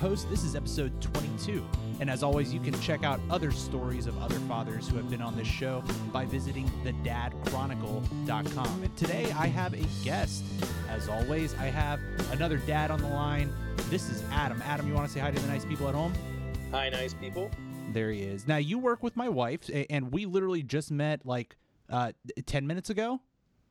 host. This is episode 22. And as always, you can check out other stories of other fathers who have been on this show by visiting thedadchronicle.com. And today I have a guest. As always, I have another dad on the line. This is Adam. Adam, you want to say hi to the nice people at home? Hi, nice people. There he is. Now, you work with my wife, and we literally just met like uh, 10 minutes ago.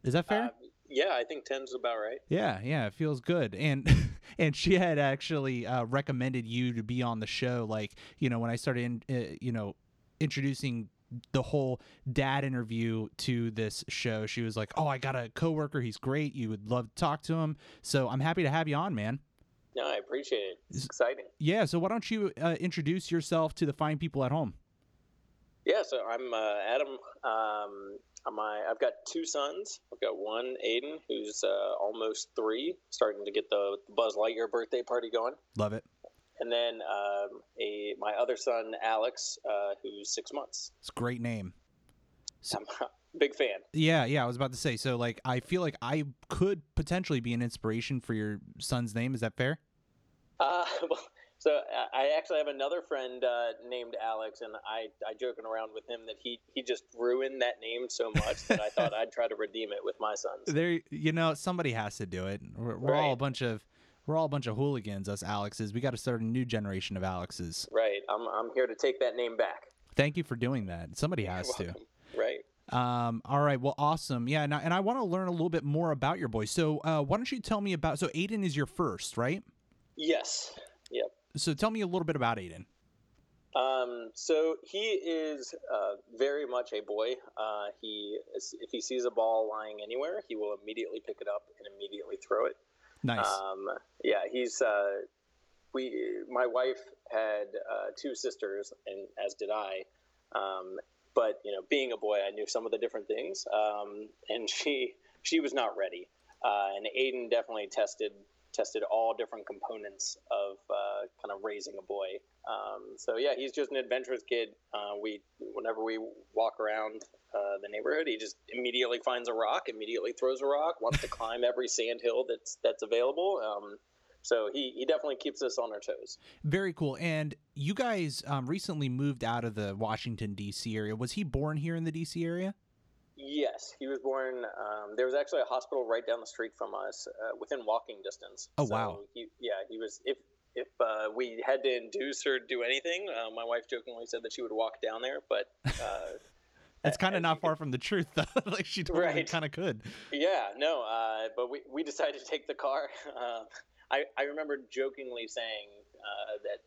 Is that fair? Uh, yeah, I think 10's about right. Yeah, yeah, it feels good. And and she had actually uh, recommended you to be on the show. Like, you know, when I started, in, uh, you know, introducing the whole dad interview to this show, she was like, "Oh, I got a coworker. He's great. You would love to talk to him." So I'm happy to have you on, man. No, I appreciate it. It's exciting. Yeah. So why don't you uh, introduce yourself to the fine people at home? Yeah, so I'm uh, Adam. Um, my, I've got two sons. I've got one, Aiden, who's uh, almost three, starting to get the Buzz Lightyear birthday party going. Love it. And then um, a my other son, Alex, uh, who's six months. It's a great name. A big fan. Yeah, yeah. I was about to say. So, like, I feel like I could potentially be an inspiration for your son's name. Is that fair? Uh, well, so uh, I actually have another friend uh, named Alex, and I, I joking around with him that he, he just ruined that name so much that I thought I'd try to redeem it with my sons. There, you know, somebody has to do it. We're, we're all a bunch of we're all a bunch of hooligans. Us Alexes. We got to start a new generation of Alexes. Right. I'm, I'm here to take that name back. Thank you for doing that. Somebody has to. Right. Um, all right. Well, awesome. Yeah, and I, and I want to learn a little bit more about your boys. So, uh, why don't you tell me about? So, Aiden is your first, right? Yes. Yep. So, tell me a little bit about Aiden. Um, so he is uh, very much a boy. Uh, he if he sees a ball lying anywhere, he will immediately pick it up and immediately throw it. Nice. Um, yeah, he's uh, we. My wife had uh, two sisters, and as did I. Um, but you know, being a boy, I knew some of the different things, um, and she she was not ready. Uh, and Aiden definitely tested tested all different components of uh, kind of raising a boy. Um, so yeah, he's just an adventurous kid. Uh, we whenever we walk around uh, the neighborhood, he just immediately finds a rock, immediately throws a rock, wants to climb every sand hill that's that's available. Um, so he, he definitely keeps us on our toes. Very cool. And you guys um, recently moved out of the Washington D.C. area. Was he born here in the D.C. area? Yes, he was born. Um, there was actually a hospital right down the street from us, uh, within walking distance. Oh, So wow. He, yeah, he was. If if uh, we had to induce her to do anything, uh, my wife jokingly said that she would walk down there. But uh, That's kind of not far from the truth, though. like she totally Right. kind of could. yeah, no. Uh, but we, we decided to take the car. Uh, I I remember jokingly saying uh, that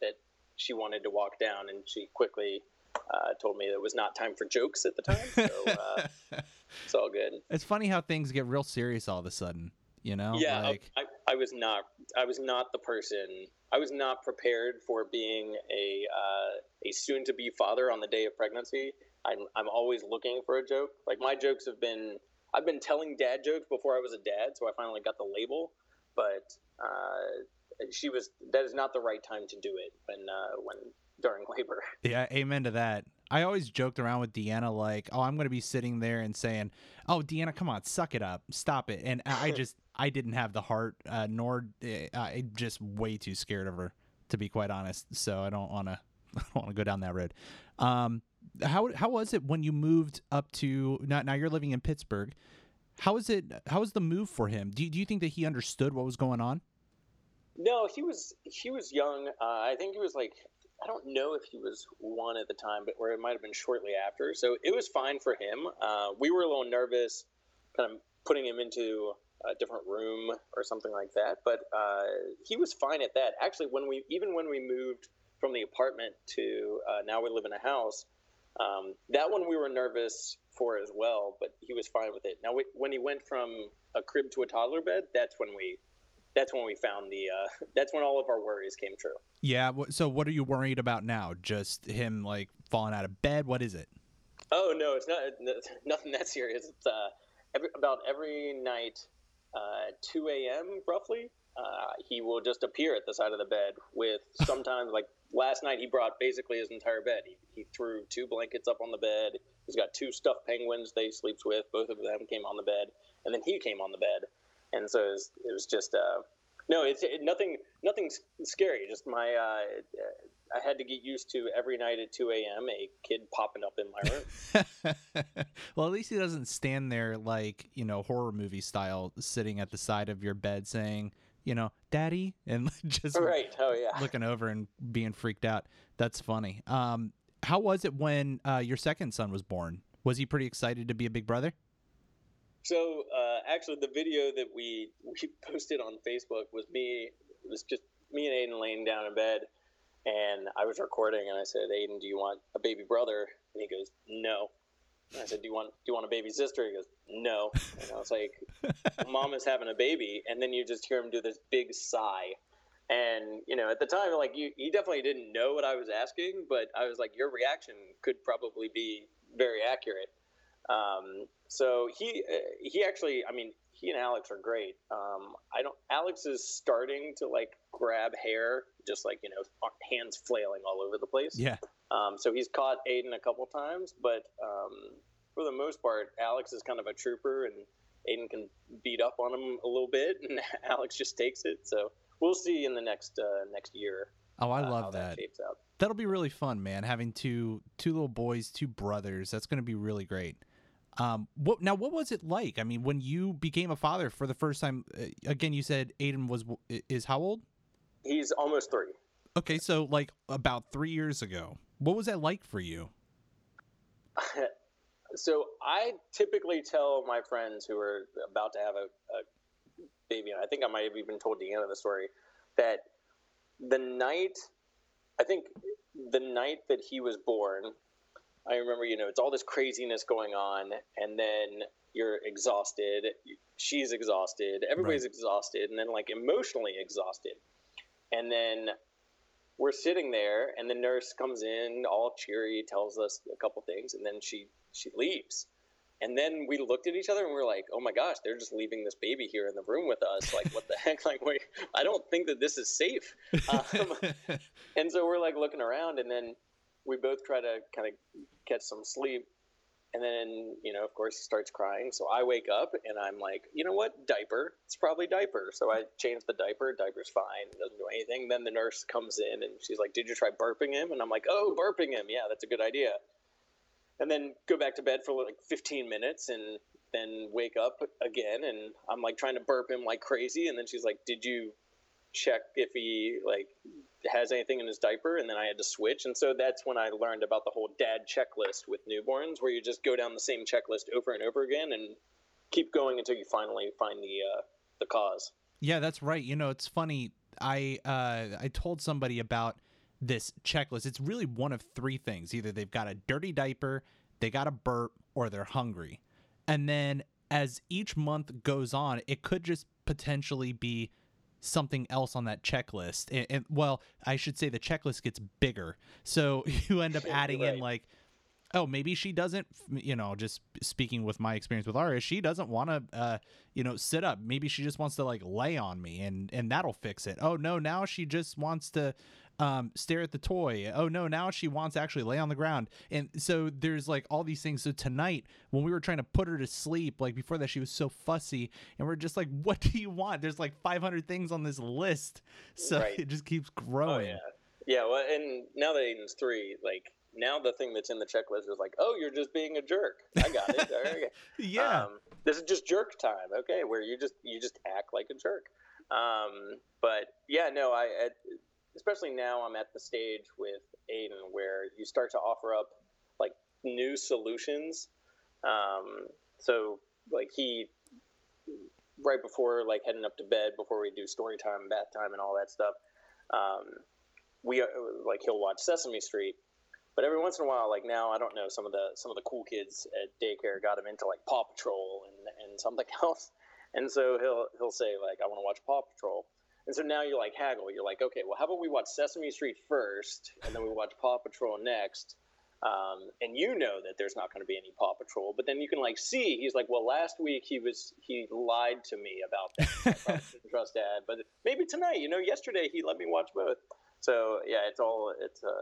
that she wanted to walk down, and she quickly. Uh, told me it was not time for jokes at the time, so uh, it's all good. it's funny how things get real serious all of a sudden. You know? yeah I- Like, I, I was not i was not the person i was not prepared for being a uh, a soon to be father on the day of pregnancy I'm, I'm always looking for a joke like my jokes have been i've been telling dad jokes before i was a dad so i finally got the label but uh, she was that is not the right time to do it when uh, when during labor Yeah, amen to that. I always joked around with Deanna like, "Oh, I'm going to be sitting there and saying, "Oh, Deanna, come on, suck it up, stop it." And I just I didn't have the heart, uh, nor uh, I just way too scared of her, to be quite honest. So I don't want to I don't want to go down that road. Um, how how was it when you moved up to now? Now you're living in Pittsburgh. How was it? How was the move for him? Do you, do you think that he understood what was going on? No, he was he was young. Uh, I think he was like I don't know if he was one at the time, but or it might have been shortly after. So it was fine for him. Uh, we were a little nervous, kind of putting him into a different room or something like that. But uh, he was fine at that. Actually, when we even when we moved from the apartment to uh, now we live in a house, um, that one we were nervous for as well. But he was fine with it. Now we, when he went from a crib to a toddler bed, that's when we that's when we found the uh, that's when all of our worries came true. Yeah. So what are you worried about now? Just him like falling out of bed? What is it? Oh no, it's not n- nothing that serious. It's uh, every, about every night, uh, 2 a.m. roughly. Uh, he will just appear at the side of the bed with sometimes like last night he brought basically his entire bed. He, he threw two blankets up on the bed. He's got two stuffed penguins that he sleeps with. Both of them came on the bed, and then he came on the bed, and so it was, it was just uh, No, it's it, nothing. Nothing scary. Just my. Uh, I had to get used to every night at 2 a.m. a kid popping up in my room. well, at least he doesn't stand there like you know horror movie style, sitting at the side of your bed saying, you know, "Daddy," and just right. Oh yeah, looking over and being freaked out. That's funny. Um, how was it when uh, your second son was born? Was he pretty excited to be a big brother? So uh, actually, the video that we we posted on Facebook was me. It was just me and Aiden laying down in bed, and I was recording, and I said, "Aiden, do you want a baby brother?" And he goes, "No." And I said, "Do you want do you want a baby sister?" He goes, "No." And I was like, "Mom is having a baby," and then you just hear him do this big sigh. And you know, at the time, like you, he definitely didn't know what I was asking, but I was like, "Your reaction could probably be very accurate." Um, so he uh, he actually, I mean, he and Alex are great. Um, I don't. Alex is starting to like grab hair, just like you know, hands flailing all over the place. Yeah. Um, so he's caught Aiden a couple times, but um, for the most part, Alex is kind of a trooper, and Aiden can beat up on him a little bit, and Alex just takes it. So we'll see in the next uh, next year. Oh, I uh, love that. that That'll be really fun, man. Having two two little boys, two brothers. That's going to be really great. Um, what now? What was it like? I mean, when you became a father for the first time? Uh, again, you said Aiden was is how old? He's almost three. Okay, so like about three years ago, what was that like for you? so I typically tell my friends who are about to have a, a baby, and I think I might have even told Deanna the story that the night, I think the night that he was born, I remember, you know, it's all this craziness going on, and then you're exhausted. She's exhausted. Everybody's right. exhausted, and then like emotionally exhausted. And then we're sitting there, and the nurse comes in, all cheery, tells us a couple things, and then she she leaves. And then we looked at each other and we are like, "Oh my gosh, they're just leaving this baby here in the room with us. Like, what the heck? Like, wait, I don't think that this is safe." Um, and so we're like looking around, and then we both try to kind of catch some sleep. And then, you know, of course, he starts crying. So I wake up and I'm like, you know what? Diaper. It's probably diaper. So I change the diaper. Diaper's fine. Doesn't do anything. Then the nurse comes in and she's like, did you try burping him? And I'm like, oh, burping him. Yeah, that's a good idea. And then go back to bed for like 15 minutes and then wake up again. And I'm like trying to burp him like crazy. And then she's like, did you check if he like has anything in his diaper and then I had to switch and so that's when I learned about the whole dad checklist with newborns where you just go down the same checklist over and over again and keep going until you finally find the uh, the cause. Yeah, that's right. You know, it's funny. I uh, I told somebody about this checklist. It's really one of three things. Either they've got a dirty diaper, they got a burp, or they're hungry. And then as each month goes on, it could just potentially be something else on that checklist. And, and, well, I should say the checklist gets bigger. So you end up adding right. in like oh maybe she doesn't you know just speaking with my experience with Aria she doesn't want to uh you know sit up maybe she just wants to like lay on me and and that'll fix it oh no now she just wants to um, stare at the toy. Oh no, now she wants to actually lay on the ground. And so there's like all these things. So tonight, when we were trying to put her to sleep, like before that, she was so fussy, and we're just like, "What do you want?" There's like 500 things on this list, so right. it just keeps growing. Oh, yeah, yeah. Well, and now that Aiden's three, like now the thing that's in the checklist is like, "Oh, you're just being a jerk." I got it. Right. yeah. Um, this is just jerk time, okay? Where you just you just act like a jerk. Um, but yeah, no, I, I especially now I'm at the stage with Aiden where you start to offer up like new solutions. Um, so like he right before like heading up to bed before we do story time, bath time, and all that stuff. Um, we like he'll watch Sesame Street, but every once in a while, like now, I don't know some of the some of the cool kids at daycare got him into like Paw Patrol and and something else, and so he'll he'll say like I want to watch Paw Patrol, and so now you're like haggle. You're like, okay, well, how about we watch Sesame Street first, and then we watch Paw Patrol next. Um, and you know that there's not going to be any Paw Patrol, but then you can like see he's like, well, last week he was he lied to me about that. Didn't trust Dad, but maybe tonight, you know, yesterday he let me watch both. So yeah, it's all it's a,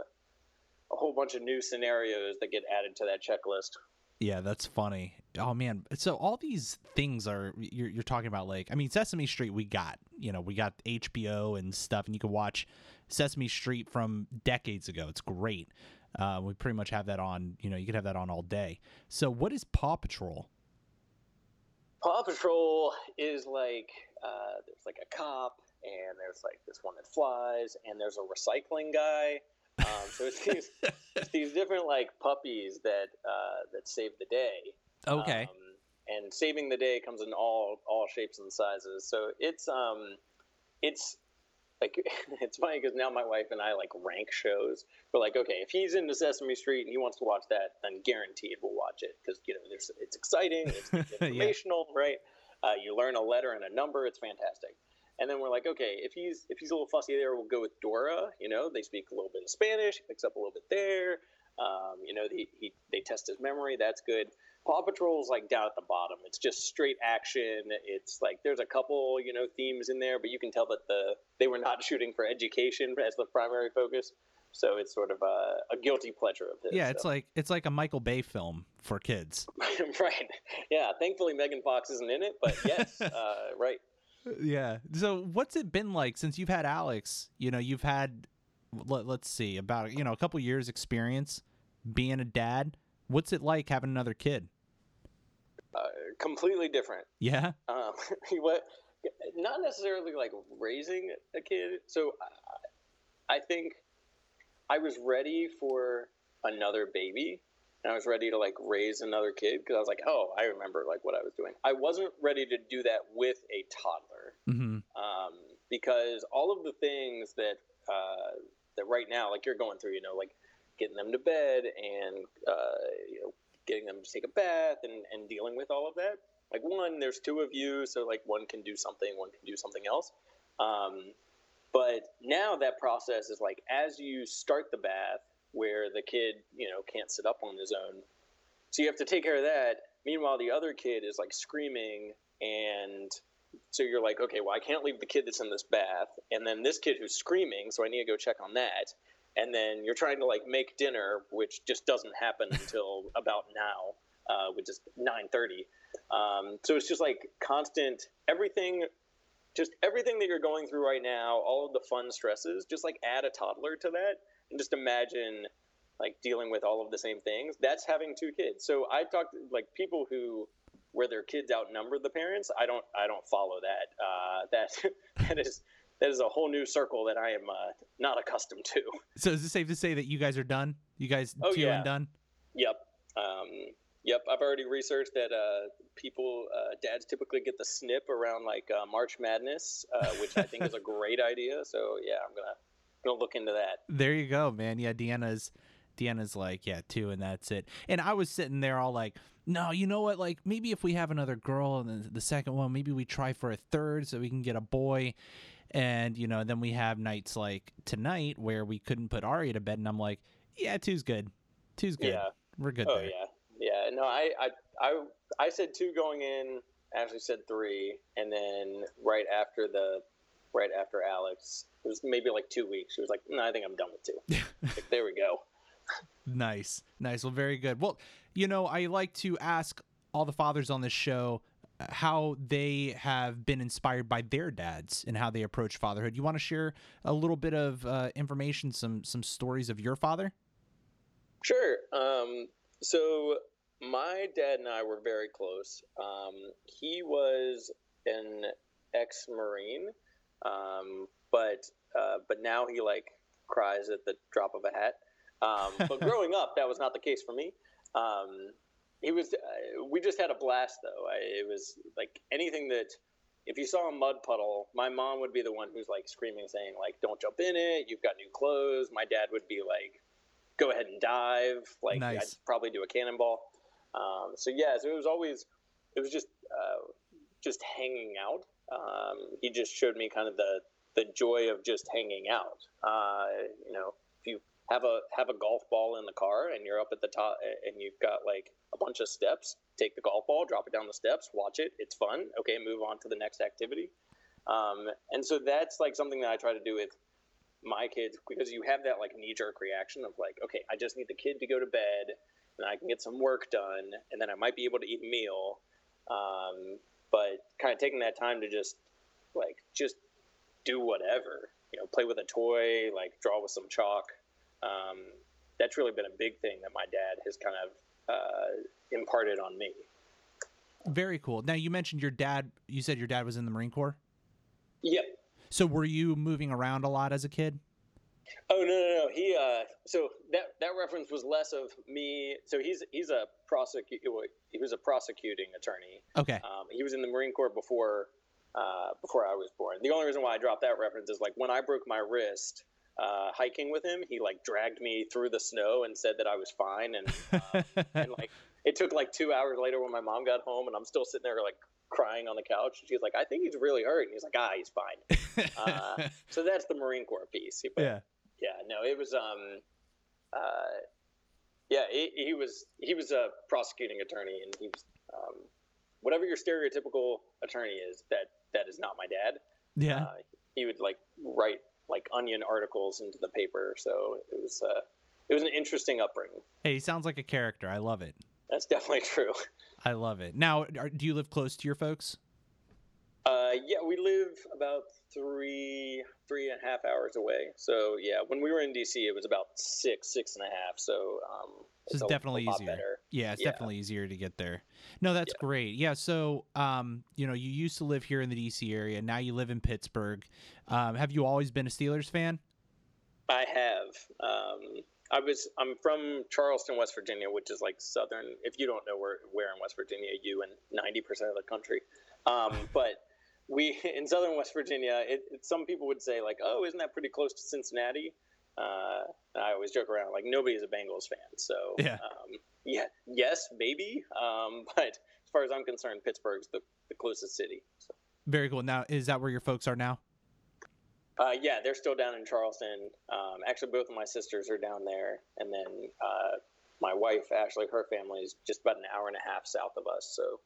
a whole bunch of new scenarios that get added to that checklist. Yeah, that's funny. Oh man, so all these things are you're you're talking about like I mean Sesame Street we got, you know, we got HBO and stuff and you can watch Sesame Street from decades ago. It's great. Uh, we pretty much have that on, you know, you can have that on all day. So what is Paw Patrol? Paw Patrol is like uh, there's like a cop and there's like this one that flies and there's a recycling guy um, so it's these, it's these different like puppies that uh, that save the day. Okay. Um, and saving the day comes in all all shapes and sizes. So it's um, it's like it's funny because now my wife and I like rank shows. We're like, okay, if he's into Sesame Street and he wants to watch that, then guaranteed we'll watch it because you know there's it's exciting, it's informational, yeah. right? Uh, you learn a letter and a number. It's fantastic. And then we're like, okay, if he's if he's a little fussy there, we'll go with Dora. You know, they speak a little bit of Spanish, he picks up a little bit there. Um, you know, he, he, they test his memory. That's good. Paw Patrol is like down at the bottom. It's just straight action. It's like there's a couple you know themes in there, but you can tell that the they were not shooting for education as the primary focus. So it's sort of a, a guilty pleasure of his. Yeah, it's so. like it's like a Michael Bay film for kids. right. Yeah. Thankfully, Megan Fox isn't in it, but yes, uh, right yeah. So what's it been like since you've had Alex? You know, you've had let, us see about you know a couple years experience being a dad. What's it like having another kid? Uh, completely different. Yeah. Um, what? Not necessarily like raising a kid. So I, I think I was ready for another baby and I was ready to like raise another kid because I was like, oh, I remember like what I was doing. I wasn't ready to do that with a toddler mm-hmm. um, because all of the things that uh, that right now, like you're going through, you know, like getting them to bed and uh, you know getting them to take a bath and, and dealing with all of that. Like one, there's two of you, so like one can do something, one can do something else. Um, but now that process is like as you start the bath where the kid, you know, can't sit up on his own. So you have to take care of that. Meanwhile, the other kid is like screaming, and so you're like, okay, well, I can't leave the kid that's in this bath, and then this kid who's screaming, so I need to go check on that. And then you're trying to like make dinner, which just doesn't happen until about now, uh, which is 9:30. Um, so it's just like constant everything just everything that you're going through right now, all of the fun stresses, just like add a toddler to that, and just imagine like dealing with all of the same things. That's having two kids. So I've talked like people who where their kids outnumber the parents. I don't I don't follow that. Uh, that that is that is a whole new circle that I am uh, not accustomed to. So is it safe to say that you guys are done? You guys oh, two yeah. and done? Yep. Um, yep. I've already researched that uh, people uh, dads typically get the snip around like uh, March Madness, uh, which I think is a great idea. So yeah, I'm gonna gonna look into that. There you go, man. Yeah, Deanna's Deanna's like, yeah, two, and that's it. And I was sitting there all like, no, you know what? Like maybe if we have another girl and the, the second one, maybe we try for a third so we can get a boy. And you know, then we have nights like tonight where we couldn't put Ari to bed, and I'm like, yeah, two's good. Two's good. Yeah, we're good. Oh there. yeah, yeah. No, I, I, I, I said two going in. Ashley said three, and then right after the right after Alex. It was maybe like two weeks. She was like, "No, I think I'm done with two. like, there we go. Nice, nice. Well, very good. Well, you know, I like to ask all the fathers on this show uh, how they have been inspired by their dads and how they approach fatherhood. You want to share a little bit of uh, information, some some stories of your father? Sure. Um, so my dad and I were very close. Um, he was an ex-marine um, but uh, but now he like cries at the drop of a hat. Um, but growing up, that was not the case for me. Um, he was. Uh, we just had a blast though. I, it was like anything that. If you saw a mud puddle, my mom would be the one who's like screaming, saying like, "Don't jump in it! You've got new clothes." My dad would be like, "Go ahead and dive!" Like nice. I'd probably do a cannonball. Um, so yeah, so it was always, it was just, uh, just hanging out um, he just showed me kind of the the joy of just hanging out. Uh, you know, if you have a have a golf ball in the car and you're up at the top and you've got like a bunch of steps, take the golf ball, drop it down the steps, watch it. It's fun. Okay, move on to the next activity. Um, and so that's like something that I try to do with my kids because you have that like knee jerk reaction of like, okay, I just need the kid to go to bed and I can get some work done, and then I might be able to eat a meal. Um, but kind of taking that time to just like just do whatever, you know, play with a toy, like draw with some chalk. Um, that's really been a big thing that my dad has kind of uh, imparted on me. Very cool. Now you mentioned your dad. You said your dad was in the Marine Corps. Yep. So were you moving around a lot as a kid? Oh no no no. He uh. So that that reference was less of me. So he's he's a prosecute. He was a prosecuting attorney. Okay. Um, he was in the Marine Corps before uh, before I was born. The only reason why I dropped that reference is like when I broke my wrist uh, hiking with him, he like dragged me through the snow and said that I was fine, and uh, and like it took like two hours later when my mom got home, and I'm still sitting there like crying on the couch. She's like, "I think he's really hurt," and he's like, "Ah, he's fine." uh, so that's the Marine Corps piece. But, yeah, yeah. No, it was um, uh, yeah, he, he was he was a prosecuting attorney, and he was um, whatever your stereotypical attorney is. That that is not my dad. Yeah, uh, he would like write like onion articles into the paper. So it was uh, it was an interesting upbringing. Hey, he sounds like a character. I love it. That's definitely true. I love it. Now, are, do you live close to your folks? Uh, yeah, we live about three three and a half hours away. So yeah, when we were in DC, it was about six six and a half. So um, it's, it's definitely easier. Better. Yeah, it's yeah. definitely easier to get there. No, that's yeah. great. Yeah, so um, you know, you used to live here in the DC area. Now you live in Pittsburgh. Um, have you always been a Steelers fan? I have. Um, I was. I'm from Charleston, West Virginia, which is like southern. If you don't know where where in West Virginia, you and ninety percent of the country. Um, but we in southern West Virginia, it, it, some people would say like, "Oh, isn't that pretty close to Cincinnati?" Uh, I always joke around like nobody's a Bengals fan, so yeah, um, yeah, yes, maybe, um, but as far as I'm concerned, Pittsburgh's the, the closest city. So. Very cool. Now, is that where your folks are now? Uh, yeah, they're still down in Charleston. Um, actually, both of my sisters are down there, and then uh, my wife, Ashley, her family is just about an hour and a half south of us. So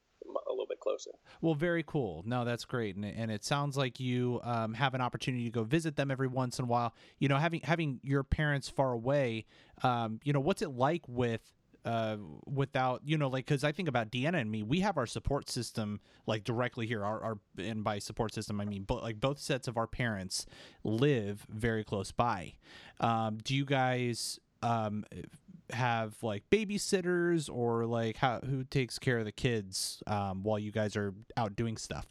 a little bit closer. Well, very cool. No, that's great, and, and it sounds like you um, have an opportunity to go visit them every once in a while. You know, having having your parents far away, um, you know, what's it like with uh, without you know like because i think about deanna and me we have our support system like directly here our, our and by support system i mean but like both sets of our parents live very close by um, do you guys um, have like babysitters or like how who takes care of the kids um, while you guys are out doing stuff?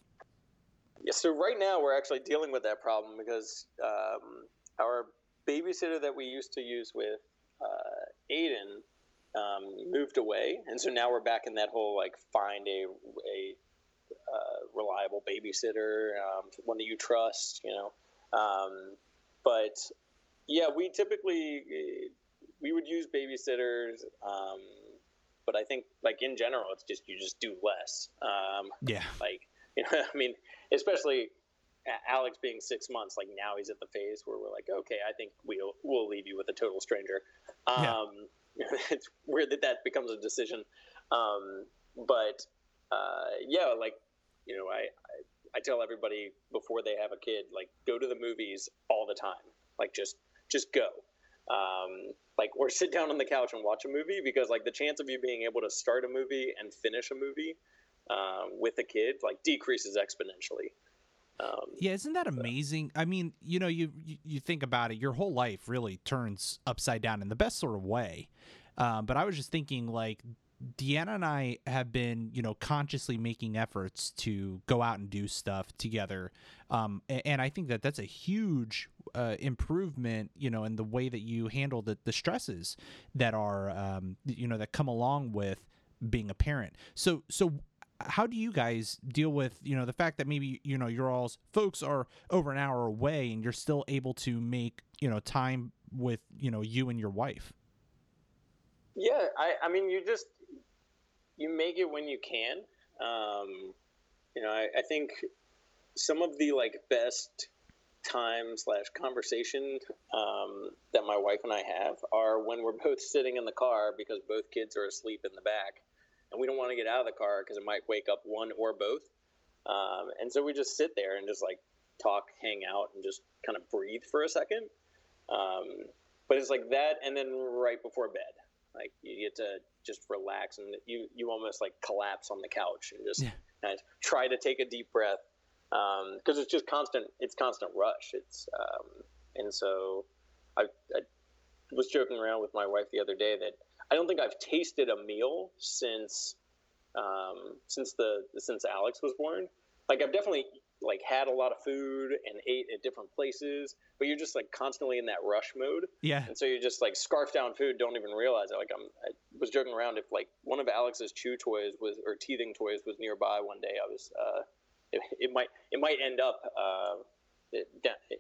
Yeah, so right now we're actually dealing with that problem because um, our babysitter that we used to use with uh, Aiden um, moved away, and so now we're back in that whole like find a a uh, reliable babysitter, um, one that you trust, you know. Um, but yeah, we typically we would use babysitters, um, but I think like in general, it's just you just do less. Um, yeah. Like you know, I mean, especially Alex being six months, like now he's at the phase where we're like, okay, I think we'll we'll leave you with a total stranger. Um, yeah. it's weird that that becomes a decision, um, but uh, yeah, like you know, I, I I tell everybody before they have a kid, like go to the movies all the time, like just just go um, like or sit down on the couch and watch a movie because like the chance of you being able to start a movie and finish a movie um, with a kid like decreases exponentially. Um, yeah, isn't that amazing? I mean, you know, you, you, you think about it, your whole life really turns upside down in the best sort of way. Um, but I was just thinking, like, Deanna and I have been, you know, consciously making efforts to go out and do stuff together, um, and, I think that that's a huge uh, improvement, you know, in the way that you handle the, the stresses that are, um, you know, that come along with being a parent. So, so how do you guys deal with you know the fact that maybe you know your all's folks are over an hour away and you're still able to make you know time with you know you and your wife yeah i i mean you just you make it when you can. Um, you know, I, I, think some of the like best time slash conversation um, that my wife and I have are when we're both sitting in the car because both kids are asleep in the back, and we don't want to get out of the car because it might wake up one or both. Um, and so we just sit there and just like talk, hang out, and just kind of breathe for a second. Um, but it's like that, and then right before bed, like you get to just relax and you you almost like collapse on the couch and just Yeah. of try to take a deep breath because it's just constant it's constant rush it's um, and so I, I was joking around with my wife the other day that I don't think I've tasted a meal since um, since the since Alex was born. Like I've definitely like had a lot of food and ate at different places, but you're just like constantly in that rush mode, Yeah. and so you just like scarf down food, don't even realize it. Like I'm, I was joking around if like one of Alex's chew toys was or teething toys was nearby one day, I was uh, it, it might it might end up uh,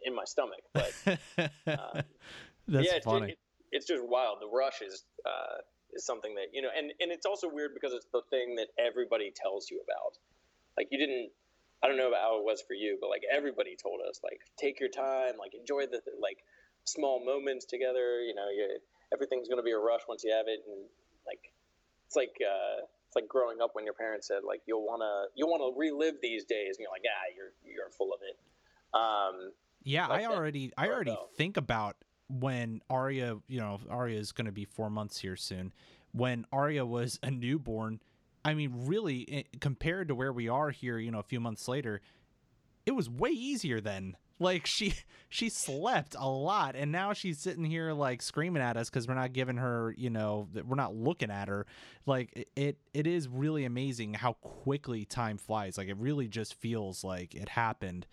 in my stomach, but um, That's yeah, it's, funny. It, it's just wild. The rush is uh, is something that you know, and and it's also weird because it's the thing that everybody tells you about. Like you didn't. I don't know about how it was for you, but like everybody told us, like take your time, like enjoy the like small moments together. You know, you, everything's gonna be a rush once you have it, and like it's like uh, it's like growing up when your parents said like you'll wanna you'll wanna relive these days, and you're like ah you're you're full of it. Um, Yeah, like I already I already though. think about when Arya, you know, Arya is going to be 4 months here soon. When Arya was a newborn, I mean really i compared to where we are here, you know, a few months later, it was way easier then. Like she she slept a lot and now she's sitting here like screaming at us cuz we're not giving her, you know, that we're not looking at her. Like it- it it is really amazing how quickly time flies. Like it really just feels like it happened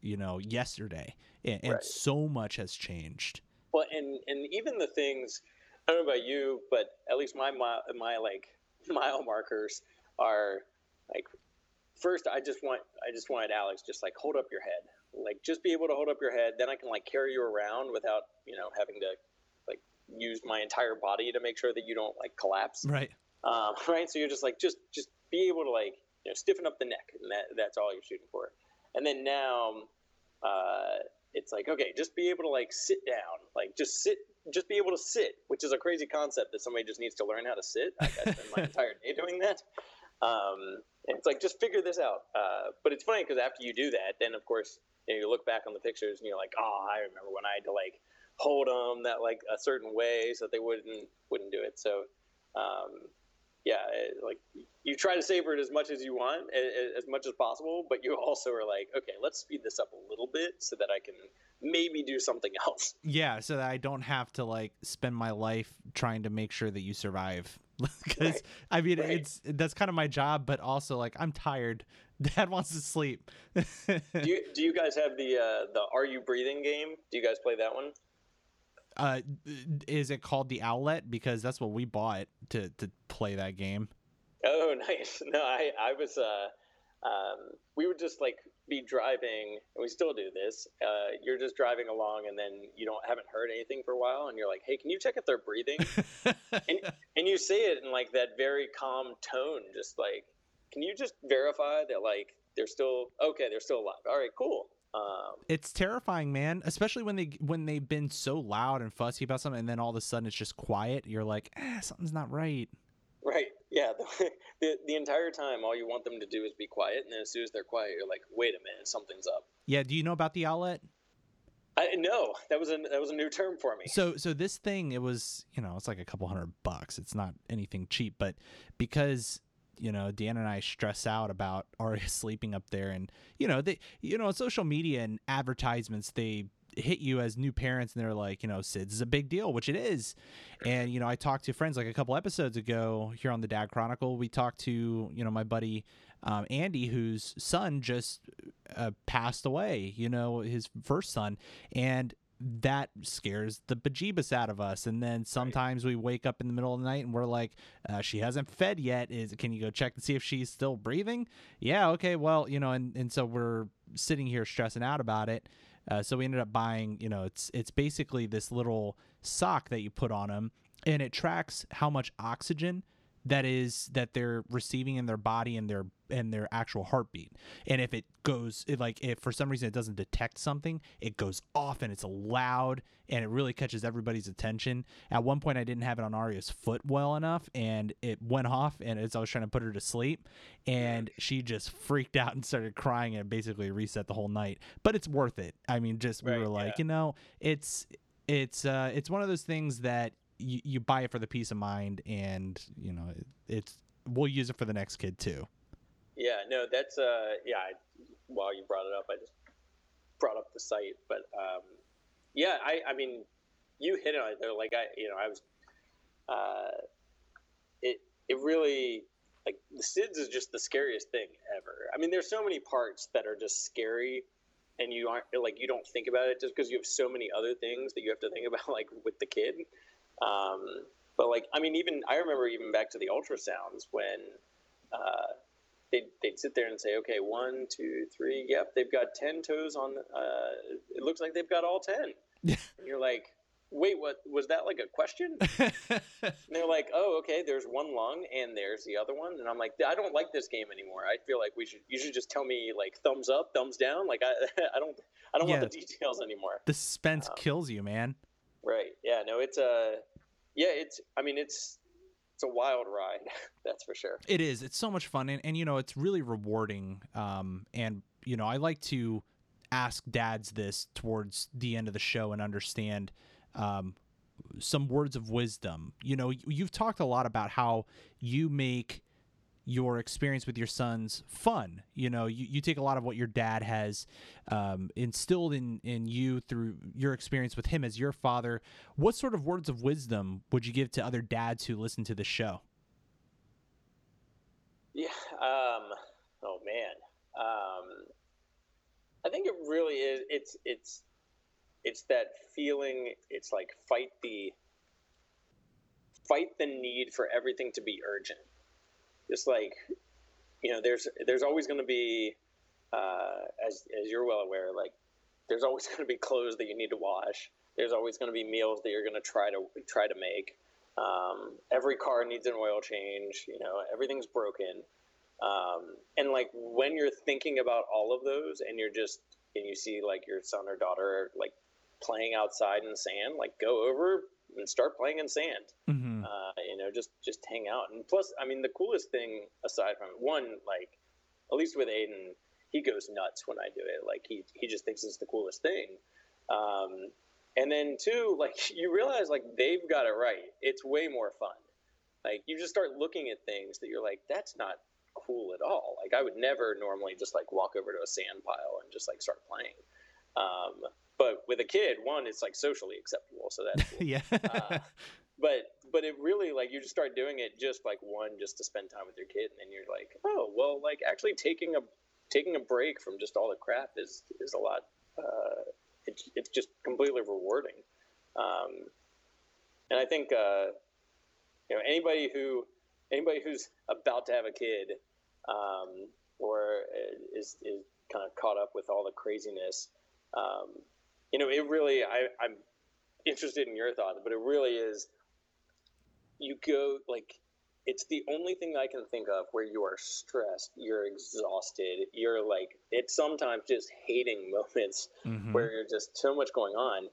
you know yesterday and, and so much has changed Well, and and even the things I don't know about you, but at least my my, my like mile markers are like first I just want I just wanted Alex just like hold up your head, like just be able to hold up your head. Then I can like carry you around without you know having to like use my entire body to make sure that you don't like collapse. right Um, right. So you're just like just just be able to like you know stiffen up the neck, and that that's all you're shooting for. And then now, uh, it's like okay, just be able to like sit down, like just sit, just be able to sit, which is a crazy concept that somebody just needs to learn how to sit. I, I spend my entire day doing that. Um, and it's like just figure this out. Uh, but it's funny because after you do that, then of course you, know, you look back on the pictures and you're like, oh, I remember when I had to like hold them that like a certain way so that they wouldn't wouldn't do it. So um, yeah, it, like you try to savor it as much as you want, as much as possible, but you also are like, okay, let's speed this up a little bit so that I can maybe do something else. yeah so that i don't have to like spend my life trying to make sure that you survive because Right. i mean Right. it's that's kind of my job but also like i'm tired dad wants to sleep do you do you guys have the uh, the Are You Breathing game? Do you guys play that one? Uh is it called the Owlet because that's what we bought to to play that game Oh, nice. No, I I was uh, um, we would just like be driving, and we still do this. Uh, you're just driving along, and then you don't haven't heard anything for a while, and you're like, hey, can you check if they're breathing? and you say it in like that very calm tone, just like, can you just verify that like they're still okay, they're still alive. All right, cool. Um, it's terrifying man especially when they when they've been so loud and fussy about something and then all of a sudden it's just quiet you're like eh, something's not right right? Yeah. The, the the entire time, all you want them to do is be quiet, and then as soon as they're quiet, you're like, wait a minute, something's up. yeah do you know about the Owlet I no, that was a that was a new term for me. So so this thing it was you know it's like a couple hundred bucks. It's not anything cheap, but because you know Dan and I stress out about Arya sleeping up there, and you know they you know social media and advertisements they hit you as new parents and they're like you know SIDS is a big deal, which it is. And you know I talked to friends like a couple episodes ago here on the Dad Chronicle. We talked to you know my buddy um, Andy whose son just uh, passed away. You know his first son and that scares the bejeebus out of us. And then sometimes we wake up in the middle of the night and we're like, uh, she hasn't fed yet. Is can you go check and see if she's still breathing? Yeah, okay, well, you know, and, and so we're sitting here stressing out about it. Uh, so we ended up buying, you know, it's it's basically this little sock that you put on them, and it tracks how much oxygen that is that they're receiving in their body and their and their actual heartbeat. And if it goes it like if for some reason it doesn't detect something, it goes off and it's loud and it really catches everybody's attention. At one point I didn't have it on Arya's foot well enough and it went off and as I was trying to put her to sleep and she just freaked out and started crying and basically reset the whole night. But it's worth it. I mean just we Right, were like, yeah. you know, it's it's uh it's one of those things that you, you buy it for the peace of mind, and you know it, it's we'll use it for the next kid too. Yeah, no, that's uh, yeah. I, while you brought it up, I just brought up the site, but um, yeah, I, I mean, you hit on it. Though, like I, you know, I was, uh, it, it really like the SIDS is just the scariest thing ever. I mean, there's so many parts that are just scary, and you aren't like you don't think about it just because you have so many other things that you have to think about, like with the kid. Um, but like, I mean, even I remember even back to the ultrasounds when uh, they'd, they'd sit there and say, okay, one, two, three, yep, they've got 10 toes on, uh, it looks like they've got all 10. and you're like, wait, what, was that like a question? and they're like, oh, okay, there's one lung and there's the other one. And I'm like, I don't like this game anymore. I feel like we should, you should just tell me like thumbs up, thumbs down. Like I, I don't, I don't yeah. want the details anymore. The suspense um, kills you, man. Right. Yeah, no, it's, uh, yeah, it's, I mean, it's, it's a wild ride that's for sure. It is. It's so much fun and, and you know it's really rewarding um and you know i like to ask dads this towards the end of the show and understand um some words of wisdom. You know you've talked a lot about how you make your experience with your sons fun. You know, you, you take a lot of what your dad has um, instilled in, in you through your experience with him as your father. What sort of words of wisdom would you give to other dads who listen to the show? Yeah. Um, oh man. Um, I think it really is. It's it's it's that feeling. It's like fight the fight the need for everything to be urgent just like you know there's there's always going to be uh, as as you're well aware like there's always going to be clothes that you need to wash. There's always going to be meals that you're going to try to try to make. Um, every car needs an oil change you know everything's broken. Um, and like when you're thinking about all of those and you're just and you see like your son or daughter like playing outside in the sand like go over and start playing in sand. Mm-hmm. Uh, you know, just just hang out. And plus, I mean, the coolest thing aside from one, like at least with Aiden, he goes nuts when I do it. Like he he just thinks it's the coolest thing. Um, and then two, like you realize like they've got it right. It's way more fun. Like you just start looking at things that you're like, that's not cool at all. Like I would never normally just like walk over to a sand pile and just like start playing. Um, but with a kid, one, it's like socially acceptable, so that's cool. yeah. uh, but but it really like you just start doing it just like one just to spend time with your kid, and then you're like, oh well, like actually taking a taking a break from just all the crap is is a lot. Uh, it, it's just completely rewarding, um, and I think uh, you know anybody who anybody who's about to have a kid um, or is is kind of caught up with all the craziness. Um, you know, it really, I, I'm interested in your thoughts, but it really is, you go like, it's the only thing I can think of where you are stressed, you're exhausted, you're like, it's sometimes just hating moments mm-hmm. where you're just so much going on.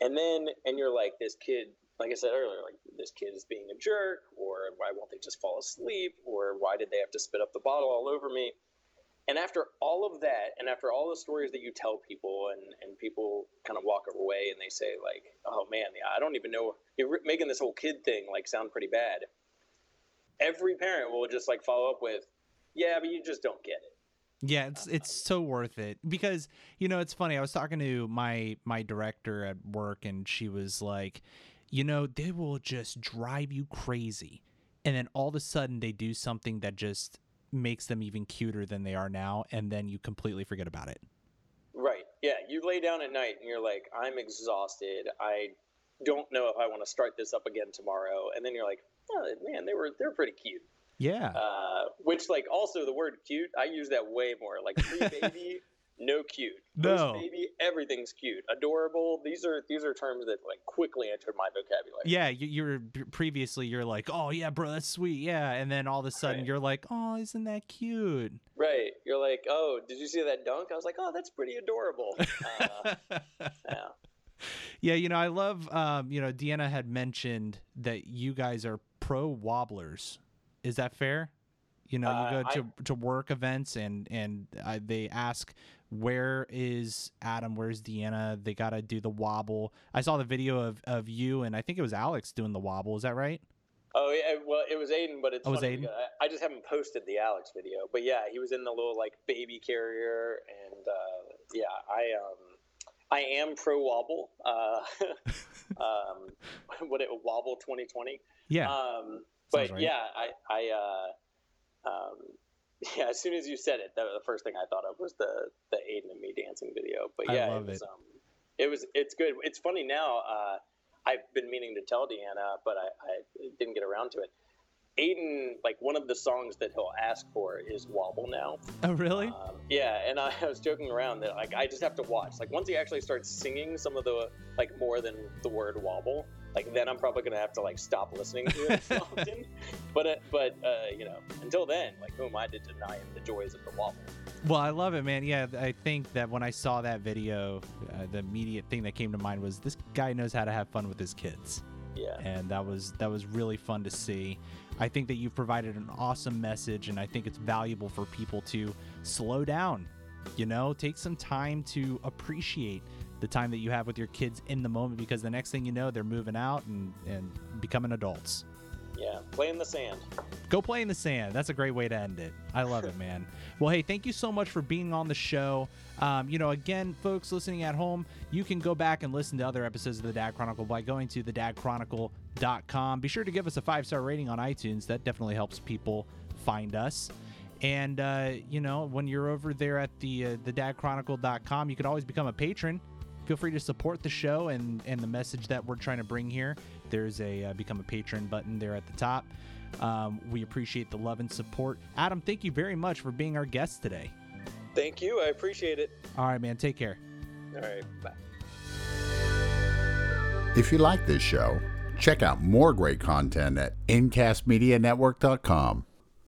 And then, and you're like, this kid, like I said earlier, like this kid is being a jerk, or why won't they just fall asleep, or why did they have to spit up the bottle all over me? And after all of that and after all the stories that you tell people and, and people kind of walk away and they say like oh man i don't even know you're making this whole kid thing like sound pretty bad every parent will just like follow up with yeah but you just don't get it yeah, it's it's so worth it because you know it's funny. I was talking to my my director at work, and she was like, you know, they will just drive you crazy, and then all of a sudden they do something that just makes them even cuter than they are now, and then you completely forget about it. Right. Yeah. You lay down at night and you're like, I'm exhausted. I don't know if I want to start this up again tomorrow. And then you're like, oh, man, they were they're pretty cute. Yeah. Uh, which like also the word cute, I use that way more. Like pre baby no cute. No, baby, everything's cute, adorable. These are these are terms that like quickly entered my vocabulary. Yeah, you, you were previously you're like, oh yeah, bro, that's sweet, yeah, and then all of a sudden right. you're like, oh, isn't that cute? Right. You're like, oh, did you see that dunk? I was like, oh, that's pretty adorable. Uh, yeah. Yeah, you know, I love, um, you know, Deanna had mentioned that you guys are pro wobblers. Is that fair? You know, you go uh, to, I, to work events and and uh, they ask where is Adam? Where's Deanna? They got to do the wobble. I saw the video of, of you and I think it was Alex doing the wobble. Is that right? Oh yeah, well it was Aiden, but it's Oh, it was Aiden? I, just haven't posted the Alex video. But yeah, he was in the little like baby carrier, and uh, yeah, I um I am pro wobble. Uh, um, what it wobble 2020. Yeah. Um, but right. yeah, I I uh, um, yeah. As soon as you said it, the, the first thing I thought of was the the Aiden and me dancing video. But I yeah, it was it. um, it was it's good. It's funny now. Uh, I've been meaning to tell Deanna, but I, I didn't get around to it. Aiden, like one of the songs that he'll ask for is "Wobble" now. oh, really? Um, yeah, and I, was joking around that like I just have to watch. Like once he actually starts singing some of the like more than the word "wobble," like then I'm probably gonna have to like stop listening to it often. But uh, but uh, you know, until then, like who am I to deny him the joys of the wobble? Well, I love it, man. Yeah, I think that when I saw that video, uh, the immediate thing that came to mind was this guy knows how to have fun with his kids. Yeah. and that was that was really fun to see. I think that you've provided an awesome message, and I think it's valuable for people to slow down. You know, take some time to appreciate the time that you have with your kids in the moment, because the next thing you know, they're moving out and and becoming adults. Yeah, play in the sand. Go play in the sand. That's a great way to end it. I love it, man. Well, hey, thank you so much for being on the show. Um, you know, again, folks listening at home, you can go back and listen to other episodes of The Dad Chronicle by going to thedadchronicle.com. Be sure to give us a five star rating on iTunes. That definitely helps people find us. And, uh, you know, when you're over there at the uh, thedadchronicle.com, you can always become a patron. Feel free to support the show and, and the message that we're trying to bring here. There's a uh, become a patron button there at the top. Um, we appreciate the love and support. Adam, thank you very much for being our guest today. Thank you. I appreciate it. All right, man. Take care. All right. Bye. If you like this show, check out more great content at incastmedianetwork.com.